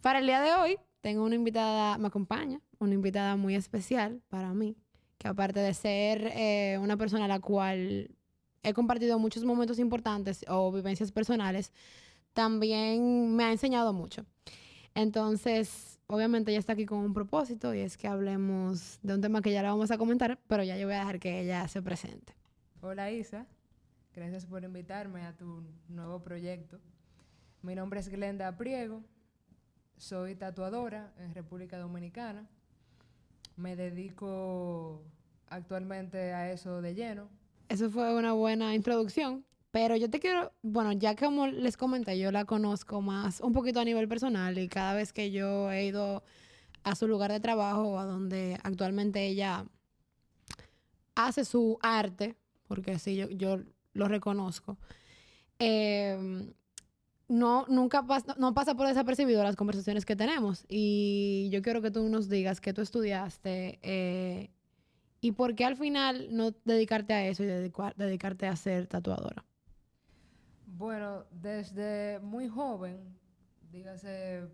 Para el día de hoy, tengo una invitada, me acompaña, una invitada muy especial para mí, que aparte de ser eh, una persona a la cual he compartido muchos momentos importantes o vivencias personales, también me ha enseñado mucho. Entonces, obviamente ella está aquí con un propósito y es que hablemos de un tema que ya le vamos a comentar, pero ya yo voy a dejar que ella se presente. Hola Isa, gracias por invitarme a tu nuevo proyecto. Mi nombre es Glenda Priego, soy tatuadora en República Dominicana. Me dedico actualmente a eso de lleno. Eso fue una buena introducción. Pero yo te quiero, bueno, ya como les comenté, yo la conozco más un poquito a nivel personal y cada vez que yo he ido a su lugar de trabajo a donde actualmente ella hace su arte, porque sí, yo, yo lo reconozco, eh, no, nunca pasa, no pasa por desapercibido las conversaciones que tenemos. Y yo quiero que tú nos digas qué tú estudiaste eh, y por qué al final no dedicarte a eso y dedicarte a ser tatuadora. Bueno, desde muy joven, dígase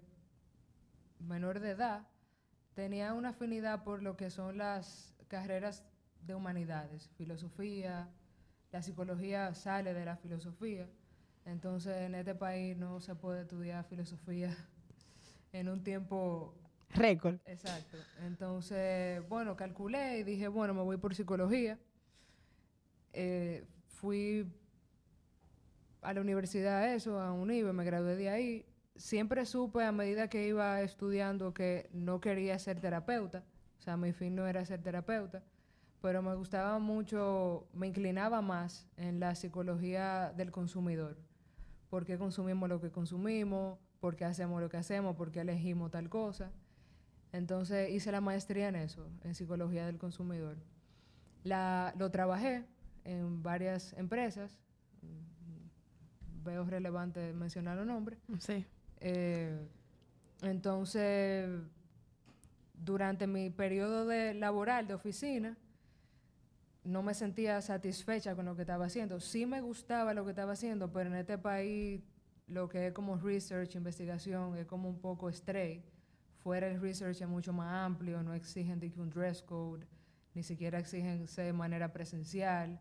menor de edad, tenía una afinidad por lo que son las carreras de humanidades, filosofía, la psicología sale de la filosofía. Entonces, en este país no se puede estudiar filosofía en un tiempo... Récord. Exacto. Entonces, bueno, calculé y dije, bueno, me voy por psicología. Eh, fui a la universidad eso, a UNIBE, me gradué de ahí. Siempre supe a medida que iba estudiando que no quería ser terapeuta. O sea, mi fin no era ser terapeuta. Pero me gustaba mucho, me inclinaba más en la psicología del consumidor por qué consumimos lo que consumimos, por qué hacemos lo que hacemos, por qué elegimos tal cosa. Entonces hice la maestría en eso, en psicología del consumidor. La, lo trabajé en varias empresas. Veo relevante mencionar los nombres. Sí. Eh, entonces, durante mi periodo de laboral de oficina, no me sentía satisfecha con lo que estaba haciendo. Sí me gustaba lo que estaba haciendo, pero en este país lo que es como research, investigación, es como un poco stray. Fuera el research es mucho más amplio, no exigen de un dress code, ni siquiera exigen de manera presencial.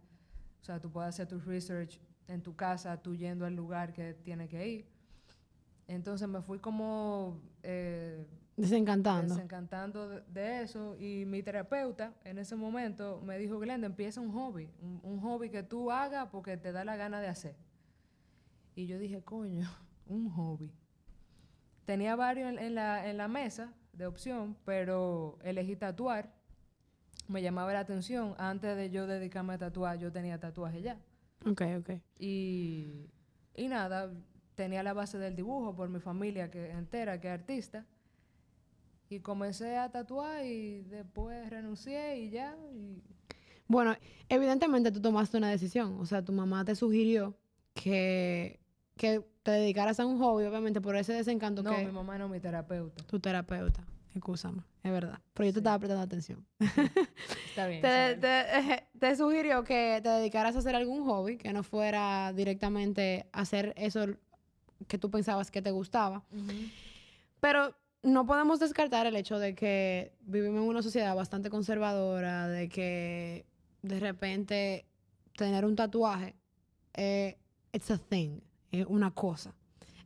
O sea, tú puedes hacer tu research en tu casa, tú yendo al lugar que tiene que ir. Entonces me fui como... Eh, desencantando. Desencantando de, eso. Y mi terapeuta en ese momento me dijo, Glenda, empieza un hobby. Un, hobby que tú hagas porque te da la gana de hacer. Y yo dije, coño, un hobby. Tenía varios en, la, en la mesa de opción, pero elegí tatuar. Me llamaba la atención. Antes de yo dedicarme a tatuar, yo tenía tatuaje ya. Ok, ok. Y, y nada, tenía la base del dibujo por mi familia que entera, que es artista. Y comencé a tatuar y después renuncié y ya. Bueno, evidentemente tú tomaste una decisión. O sea, tu mamá te sugirió que, que te dedicaras a un hobby, obviamente, por ese desencanto no, que... No, mi mamá no, mi terapeuta. Tu terapeuta. Excúsame, es verdad. Pero yo te estaba prestando atención. está bien. te, te, te, sugirió que te dedicaras a hacer algún hobby que no fuera directamente hacer eso que tú pensabas que te gustaba. Pero no podemos descartar el hecho de que vivimos en una sociedad bastante conservadora, de que de repente tener un tatuaje, eh, it's a thing, es una cosa.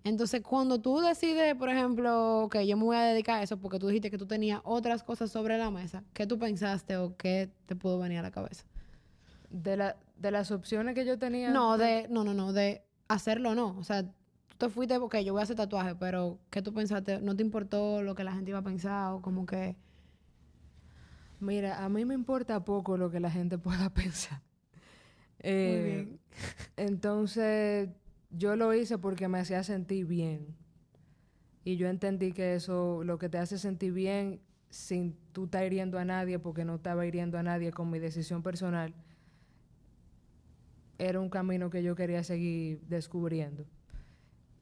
Entonces, cuando tú decides, por ejemplo, que yo me voy a dedicar a eso porque tú dijiste que tú tenías otras cosas sobre la mesa, ¿qué tú pensaste o qué te pudo venir a la cabeza? De, la, de las opciones que yo tenía. No, de, no, no, no, de hacerlo no. O sea, te fuiste porque yo voy a hacer tatuaje, pero ¿qué tú pensaste? ¿No te importó lo que la gente iba a pensar o como que...? Mira, a mí me importa poco lo que la gente pueda pensar. Eh, Muy bien. entonces, yo lo hice porque me hacía sentir bien. Y yo entendí que eso, lo que te hace sentir bien sin tú estar hiriendo a nadie, porque no estaba hiriendo a nadie con mi decisión personal, era un camino que yo quería seguir descubriendo.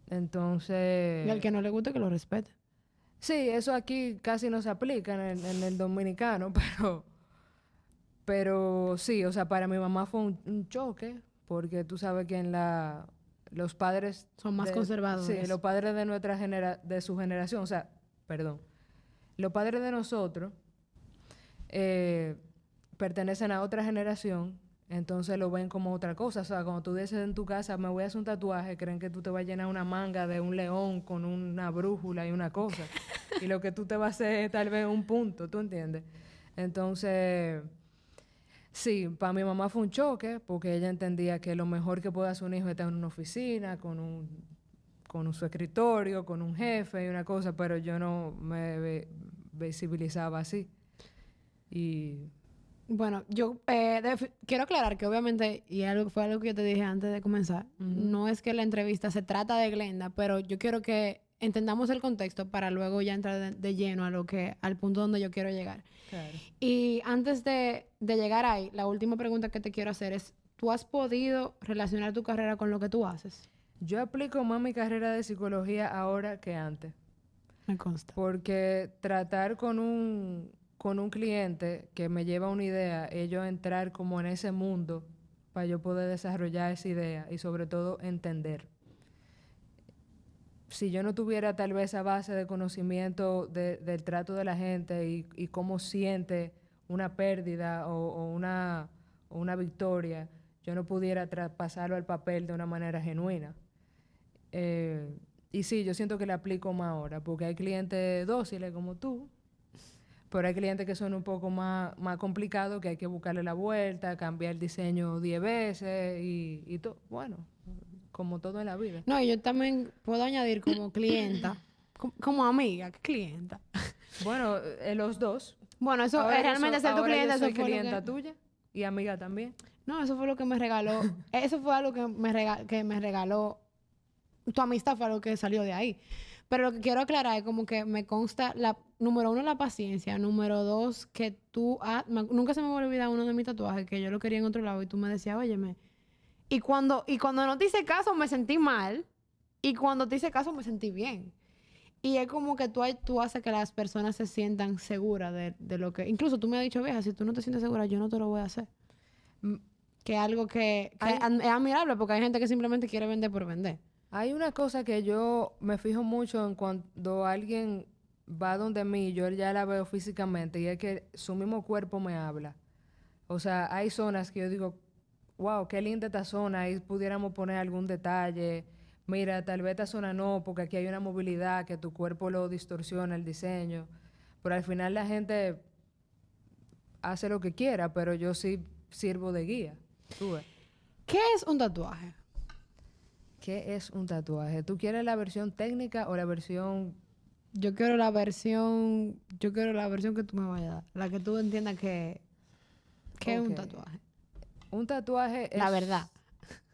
Entonces... Y al que no le guste que lo respete. Sí, eso aquí casi no se aplica en el, dominicano, pero... Pero sí, o sea, para mi mamá fue un, choque, porque tú sabes que en la, los padres... Son más de- conservadores. Sí, los padres de nuestra genera de su generación, o sea, perdón, los padres de nosotros eh, pertenecen a otra generación, entonces lo ven como otra cosa. O sea, cuando tú dices en tu casa, me voy a hacer un tatuaje, creen que tú te vas a llenar una manga de un león con una brújula y una cosa. y lo que tú te vas a hacer es tal vez un punto, ¿tú entiendes? Entonces, sí, para mi mamá fue un choque, porque ella entendía que lo mejor que puede hacer un hijo es estar en una oficina, con un, con un su escritorio, con un jefe y una cosa, pero yo no me visibilizaba así. Y Bueno, yo eh, quiero aclarar que obviamente, y algo, fue algo que yo te dije antes de comenzar, no es que la entrevista se trata de Glenda, pero yo quiero que entendamos el contexto para luego ya entrar de, de lleno a lo que, al punto donde yo quiero llegar. claro. Y antes de, de llegar ahí, la última pregunta que te quiero hacer es, ¿tú has podido relacionar tu carrera con lo que tú haces? Yo aplico más mi carrera de psicología ahora que antes. Me consta. Porque tratar con un, con un cliente que me lleva una idea, ellos entrar como en ese mundo para yo poder desarrollar esa idea y sobre todo entender. Si yo no tuviera tal vez esa base de conocimiento de- del trato de la gente y, cómo siente una pérdida o, una, una victoria, yo no pudiera traspasarlo al papel de una manera genuina. Eh, y sí, yo siento que le aplico más ahora, porque hay clientes dóciles como tú, pero hay clientes que son un poco más, más complicados, que hay que buscarle la vuelta, cambiar el diseño 10 veces y, y todo. Bueno, como todo en la vida. No, y yo también puedo añadir como clienta, com- como amiga, ¿qué clienta? Bueno, eh, los dos. Bueno, eso Ahora es yo realmente ser tu ahora yo cliente. soy eso clienta que- tuya y amiga también. No, eso fue lo que me regaló. eso fue algo que me, rega- que me regaló. Tu amistad fue algo que salió de ahí. Pero lo que quiero aclarar es como que me consta, la, número uno, la paciencia. Número dos, que tú... me- nunca se me va a olvidar uno de mis tatuajes, que yo lo quería en otro lado y tú me decías, óyeme. Y cuando, y cuando no te hice caso me sentí mal. Y cuando te hice caso me sentí bien. Y es como que tú, tú haces que las personas se sientan seguras de, de lo que... Incluso tú me has dicho, vieja, si tú no te sientes segura, yo no te lo voy a hacer. Mm, Que es algo que, que Hay- ad- es admirable porque hay gente que simplemente quiere vender por vender. Hay una cosa que yo me fijo mucho en cuando alguien va donde mí, yo ya la veo físicamente, y es que su mismo cuerpo me habla. O sea, hay zonas que yo digo, wow, qué linda esta zona, ahí pudiéramos poner algún detalle. Mira, tal vez esta zona no, porque aquí hay una movilidad que tu cuerpo lo distorsiona el diseño. Pero al final la gente hace lo que quiera, pero yo sí sirvo de guía. Tú ves. ¿Qué es un tatuaje? ¿Qué es un tatuaje? ¿Tú quieres la versión técnica o la versión Yo quiero la versión, yo quiero la versión que tú me vayas a dar, la que tú entiendas que, que es un tatuaje. Un tatuaje es... La verdad.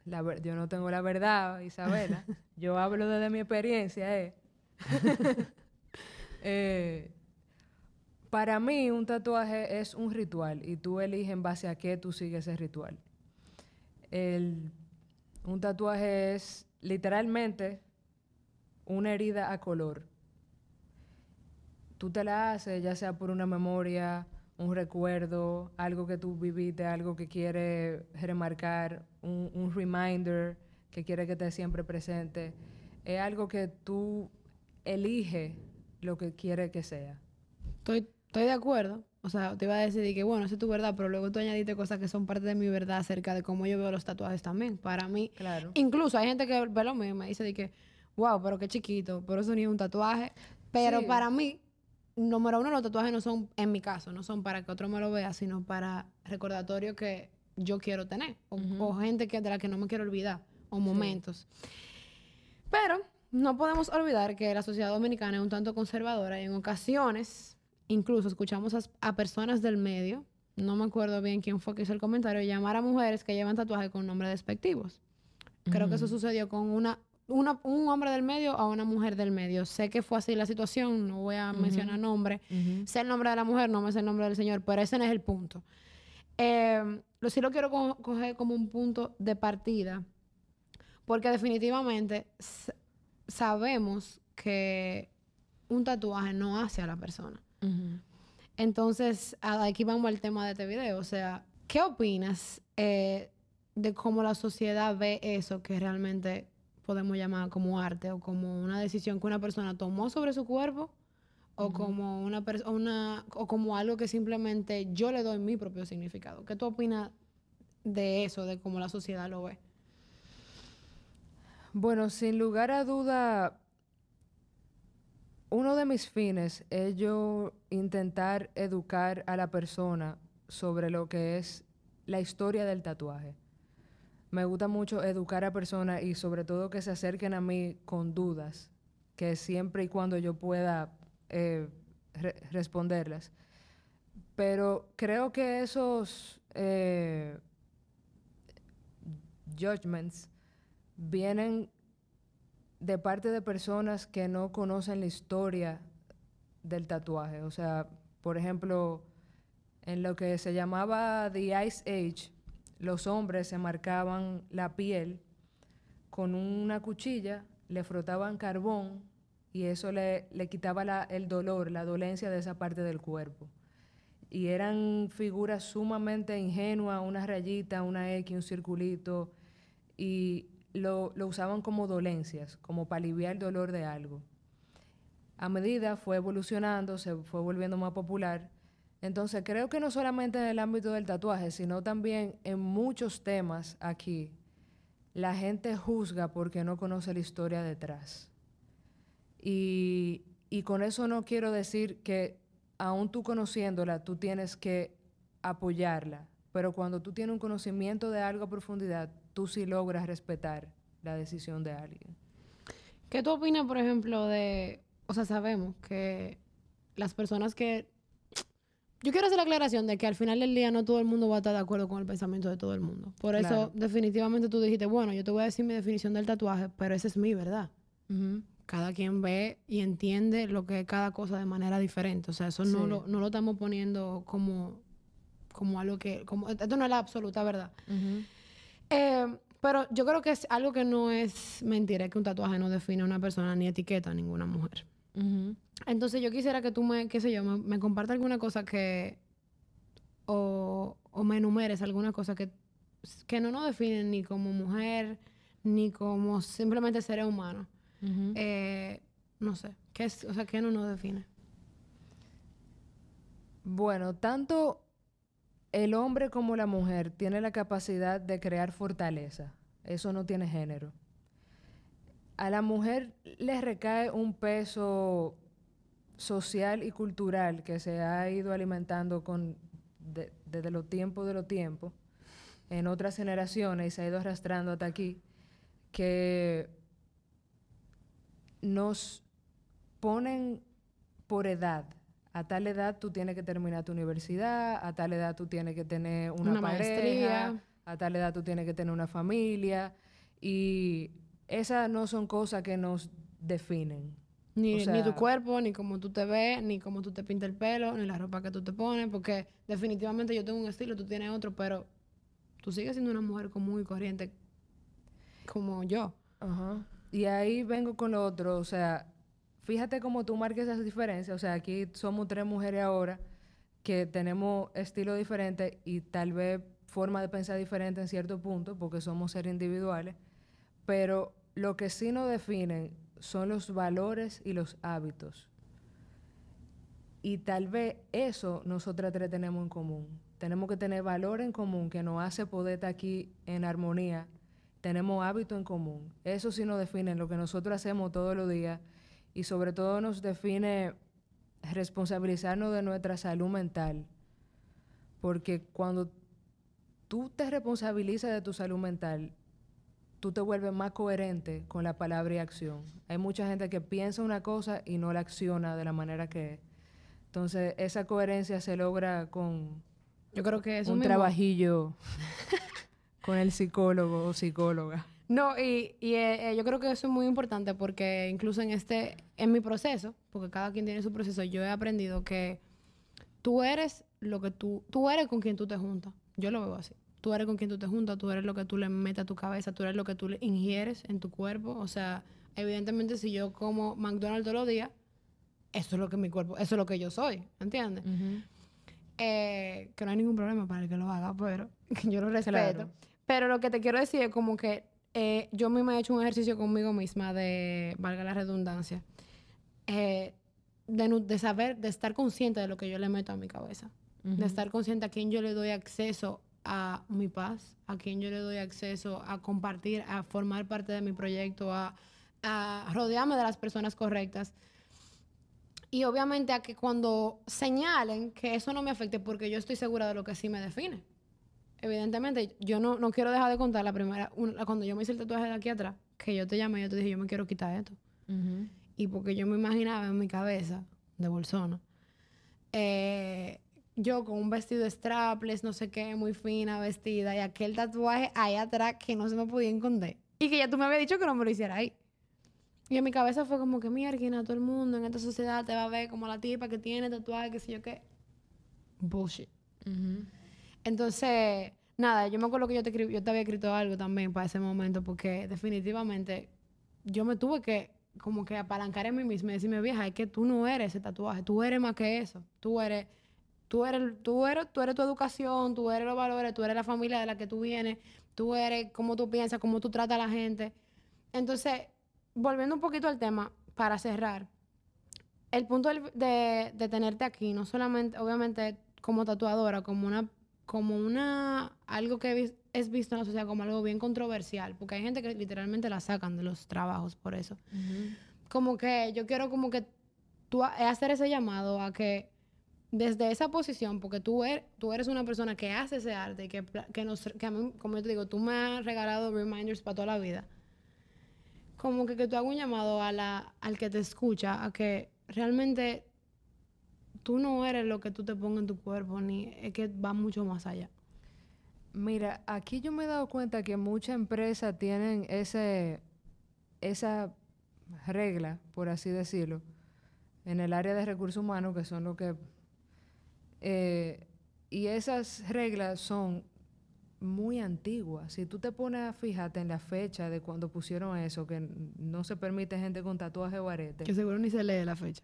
la ver- yo no tengo la verdad, Isabela. yo hablo desde mi experiencia, ¿eh? Eh, Para mí, un tatuaje es un ritual y tú eliges en base a qué tú sigues ese ritual. El- un tatuaje es literalmente una herida a color. Tú te la haces, ya sea por una memoria, un recuerdo, algo que tú viviste, algo que quiere remarcar, un, un reminder que quiere que esté siempre presente. Es algo que tú eliges lo que quiere que sea. Estoy, estoy de acuerdo. O sea, te iba a decir de que, bueno, esa es tu verdad, pero luego tú añadiste cosas que son parte de mi verdad acerca de cómo yo veo los tatuajes también. Para mí, Claro. incluso hay gente que ve lo y me dice de que, wow, pero qué chiquito, pero eso ni es un tatuaje. Pero Sí. para mí, número uno, los tatuajes no son, en mi caso, no son para que otro me lo vea, sino para recordatorio que yo quiero tener. O, o gente que, de la que no me quiero olvidar. O momentos. Pero no podemos olvidar que la sociedad dominicana es un tanto conservadora y en ocasiones, incluso escuchamos a, a personas del medio, no me acuerdo bien quién fue que hizo el comentario, llamar a mujeres que llevan tatuajes con nombres despectivos. Creo que eso sucedió con una, una- un hombre del medio a una mujer del medio. Sé que fue así la situación, no voy a mencionar nombre. Sé el nombre de la mujer, no me sé el nombre del señor, pero ese no es el punto. Eh, lo sí lo quiero co- coger como un punto de partida, porque definitivamente sabemos que un tatuaje no hace a la persona. Entonces, aquí vamos al tema de este video. O sea, ¿qué opinas eh, de cómo la sociedad ve eso que realmente podemos llamar como arte o como una decisión que una persona tomó sobre su cuerpo o como una, una o como algo que simplemente yo le doy mi propio significado. ¿Qué tú opinas de eso, de cómo la sociedad lo ve? Bueno, sin lugar a duda, uno de mis fines es yo intentar educar a la persona sobre lo que es la historia del tatuaje. Me gusta mucho educar a personas y sobre todo que se acerquen a mí con dudas, que siempre y cuando yo pueda eh, responderlas. Pero creo que esos eh, judgments vienen de parte de personas que no conocen la historia del tatuaje. O sea, por ejemplo, en lo que se llamaba The Ice Age, los hombres se marcaban la piel con una cuchilla, le frotaban carbón y eso le, quitaba el dolor, la dolencia de esa parte del cuerpo. Y eran figuras sumamente ingenuas, una rayita, una X, un circulito, y lo, usaban como dolencias, como para aliviar el dolor de algo. A medida fue evolucionando, se fue volviendo más popular. Entonces creo que no solamente en el ámbito del tatuaje, sino también en muchos temas aquí, la gente juzga porque no conoce la historia detrás. Y, y con eso no quiero decir que aún tú conociéndola, tú tienes que apoyarla. Pero cuando tú tienes un conocimiento de algo a profundidad, tú sí logras respetar la decisión de alguien. ¿Qué tú opinas, por ejemplo, de, o sea, sabemos que las personas que... Yo quiero hacer la aclaración de que al final del día no todo el mundo va a estar de acuerdo con el pensamiento de todo el mundo. Por eso, definitivamente tú dijiste, bueno, yo te voy a decir mi definición del tatuaje, pero esa es mi verdad. Cada quien ve y entiende lo que es cada cosa de manera diferente. O sea, eso no, lo, no lo estamos poniendo como, como algo que... Como, esto no es la absoluta verdad. Eh, pero yo creo que es algo que no es mentira, es que un tatuaje no define a una persona ni etiqueta a ninguna mujer. Entonces yo quisiera que tú me, qué sé yo, me, me compartas alguna cosa que... O, o, me enumeres alguna cosa que, que no nos definen ni como mujer, ni como simplemente seres humanos. Eh, no sé, ¿qué es, o sea, ¿qué no nos define? Bueno, tanto el hombre como la mujer tiene la capacidad de crear fortaleza. Eso no tiene género. A la mujer le recae un peso social y cultural que se ha ido alimentando con desde los tiempos de los tiempos en otras generaciones y se ha ido arrastrando hasta aquí, que nos ponen por edad. A tal edad tú tienes que terminar tu universidad, a tal edad tú tienes que tener una, maestría, a tal edad tú tienes que tener una familia y esas no son cosas que nos definen. Ni, ni, tu cuerpo, ni cómo tú te ves, ni cómo tú te pintas el pelo, ni la ropa que tú te pones, porque definitivamente yo tengo un estilo, tú tienes otro, pero tú sigues siendo una mujer común y corriente como yo. Ajá. Y ahí vengo con lo otro, o sea, fíjate cómo tú marques esas diferencias. O sea, aquí somos tres mujeres ahora que tenemos estilo diferente y tal vez forma de pensar diferente en cierto punto, porque somos seres individuales, pero lo que sí nos definen son los valores y los hábitos. Y tal vez eso nosotras tres tenemos en común. Tenemos que tener valor en común que nos hace poder estar aquí en armonía. Tenemos hábitos en común. Eso sí nos define lo que nosotros hacemos todos los días y sobre todo nos define responsabilizarnos de nuestra salud mental. Porque cuando tú te responsabilizas de tu salud mental, tú te vuelves más coherente con la palabra y acción. Hay mucha gente que piensa una cosa y no la acciona de la manera que es. Entonces, esa coherencia se logra con Yo creo que es un trabajillo con el psicólogo o psicóloga. No, y, y eh, eh, yo creo que eso es muy importante porque incluso en este, en mi proceso, porque cada quien tiene su proceso, yo he aprendido que tú eres lo que tú, tú eres con quien tú te juntas. Yo lo veo así. Tú eres con quien tú te juntas, tú eres lo que tú le metes a tu cabeza, tú eres lo que tú le ingieres en tu cuerpo. O sea, evidentemente si yo como McDonald's todos los días, eso es lo que mi cuerpo, eso es lo que yo soy, ¿entiendes? Eh, que no hay ningún problema para el que lo haga, pero yo lo respeto. Pero lo que te quiero decir es como que eh, yo misma he hecho un ejercicio conmigo misma de, valga la redundancia, eh, de saber, de estar consciente de lo que yo le meto a mi cabeza. De estar consciente a quién yo le doy acceso a mi paz, a quién yo le doy acceso a compartir, a formar parte de mi proyecto, a, a rodearme de las personas correctas. Y obviamente a que cuando señalen que eso no me afecte porque yo estoy segura de lo que sí me define. Evidentemente, yo no, no quiero dejar de contar la primera, una- cuando yo me hice el tatuaje de aquí atrás, que yo te llamé y yo te dije, yo me quiero quitar esto. Y porque yo me imaginaba en mi cabeza, de bolsona, eh, yo con un vestido strapless, no sé qué, muy fina, vestida, y aquel tatuaje ahí atrás que no se me podía esconder. Y que ya tú me habías dicho que no me lo hiciera ahí. Y en mi cabeza fue como que, mierda, todo el mundo en esta sociedad te va a ver como la tipa que tiene tatuaje, qué sé yo qué. Bullshit. Entonces, nada, yo me acuerdo que yo te, yo te había escrito algo también para ese momento, porque definitivamente yo me tuve que como que apalancar en mí misma y decirme, vieja, es que tú no eres ese tatuaje, tú eres más que eso, tú eres, tú eres, tú eres, tú eres tu educación, tú eres los valores, tú eres la familia de la que tú vienes, tú eres cómo tú piensas, cómo tú tratas a la gente. Entonces, volviendo un poquito al tema, para cerrar, el punto de, de tenerte aquí, no solamente, obviamente, como tatuadora, como una, como una, algo que es visto en la sociedad como algo bien controversial, porque hay gente que literalmente la sacan de los trabajos por eso. Como que yo quiero como que tú ha- hacer ese llamado a que desde esa posición, porque tú eres, tú eres una persona que hace ese arte que, que, como yo te digo, tú me has regalado reminders para toda la vida como que, que tú hagas un llamado a la, al que te escucha, a que realmente tú no eres lo que tú te pongas en tu cuerpo, ni es que va mucho más allá. Mira, aquí yo me he dado cuenta que muchas empresas tienen ese, esa regla, por así decirlo, en el área de recursos humanos, que son lo que... eh, y esas reglas son muy antiguas. Si tú te pones a fijarte en la fecha de cuando pusieron eso, que no se permite gente con tatuaje o arete, Que seguro ni se lee la fecha.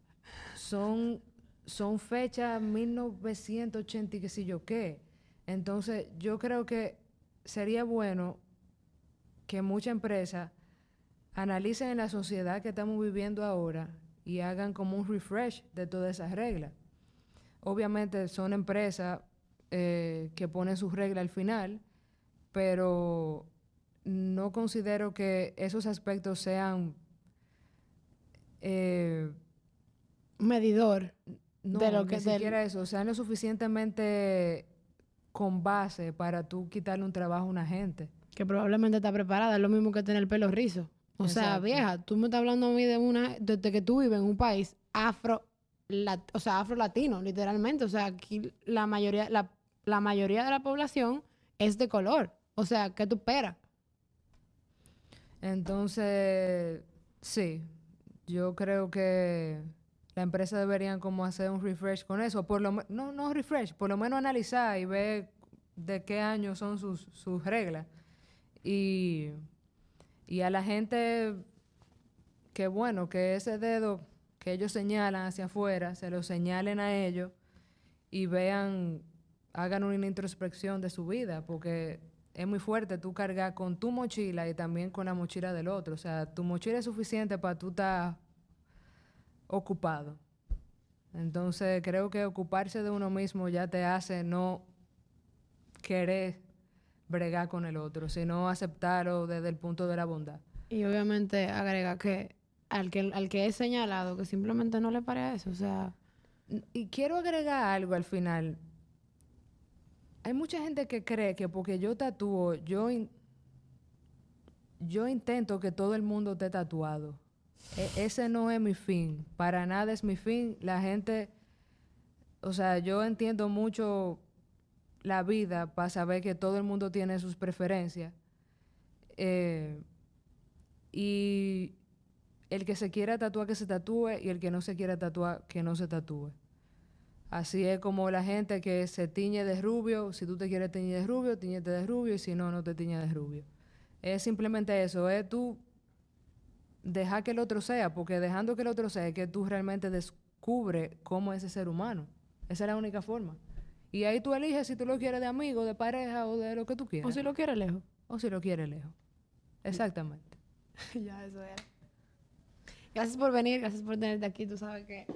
son, son fechas 1980 y qué sé yo qué. Entonces, yo creo que sería bueno que muchas empresas analicen en la sociedad que estamos viviendo ahora y hagan como un refresh de todas esas reglas. Obviamente son empresas eh, que ponen sus reglas al final, pero no considero que esos aspectos sean... eh, Medidor. no, de lo ni que del- siquiera eso, o sea, lo suficientemente con base para tú quitarle un trabajo a una gente. que probablemente está preparada, es lo mismo que tener el pelo rizo. O sea, vieja, tú me estás hablando a mí de una, desde que tú vives en un país afro, o sea, afro latino, literalmente. O sea, aquí la mayoría, la, la mayoría de la población es de color. O sea, ¿qué tú esperas? Entonces, sí, yo creo que la empresa deberían como hacer un refresh con eso, por lo no, no refresh, por lo menos analizar y ver de qué año son sus, sus reglas. Y, y a la gente que bueno, que ese dedo que ellos señalan hacia afuera, se lo señalen a ellos y vean, hagan una introspección de su vida, porque es muy fuerte tú cargar con tu mochila y también con la mochila del otro. O sea, tu mochila es suficiente para tú estar ocupado. Entonces, creo que ocuparse de uno mismo ya te hace no querer bregar con el otro, sino aceptarlo desde el punto de la bondad. Y obviamente agrega que al que, al que es señalado, que simplemente no le pare eso. O sea, Y quiero agregar algo al final. Hay mucha gente que cree que porque yo tatúo, yo, yo intento que todo el mundo esté tatuado. E- ese no es mi fin. Para nada es mi fin. La gente, o sea, yo entiendo mucho la vida para saber que todo el mundo tiene sus preferencias. Eh, y el que se quiera tatuar, que se tatúe, y el que no se quiera tatuar, que no se tatúe. Así es como la gente que se tiñe de rubio, si tú te quieres teñir de rubio, tiñete de rubio, y si no, no te tiñes de rubio. Es simplemente eso, es tú dejar que el otro sea, porque dejando que el otro sea es que tú realmente descubres cómo es ese ser humano. Esa es la única forma. Y ahí tú eliges si tú lo quieres de amigo, de pareja o de lo que tú o quieras. si lo quiere lejos. o si lo quieres lejos. Exactamente. ya, eso era. Gracias por venir, gracias por tenerte aquí. Tú sabes que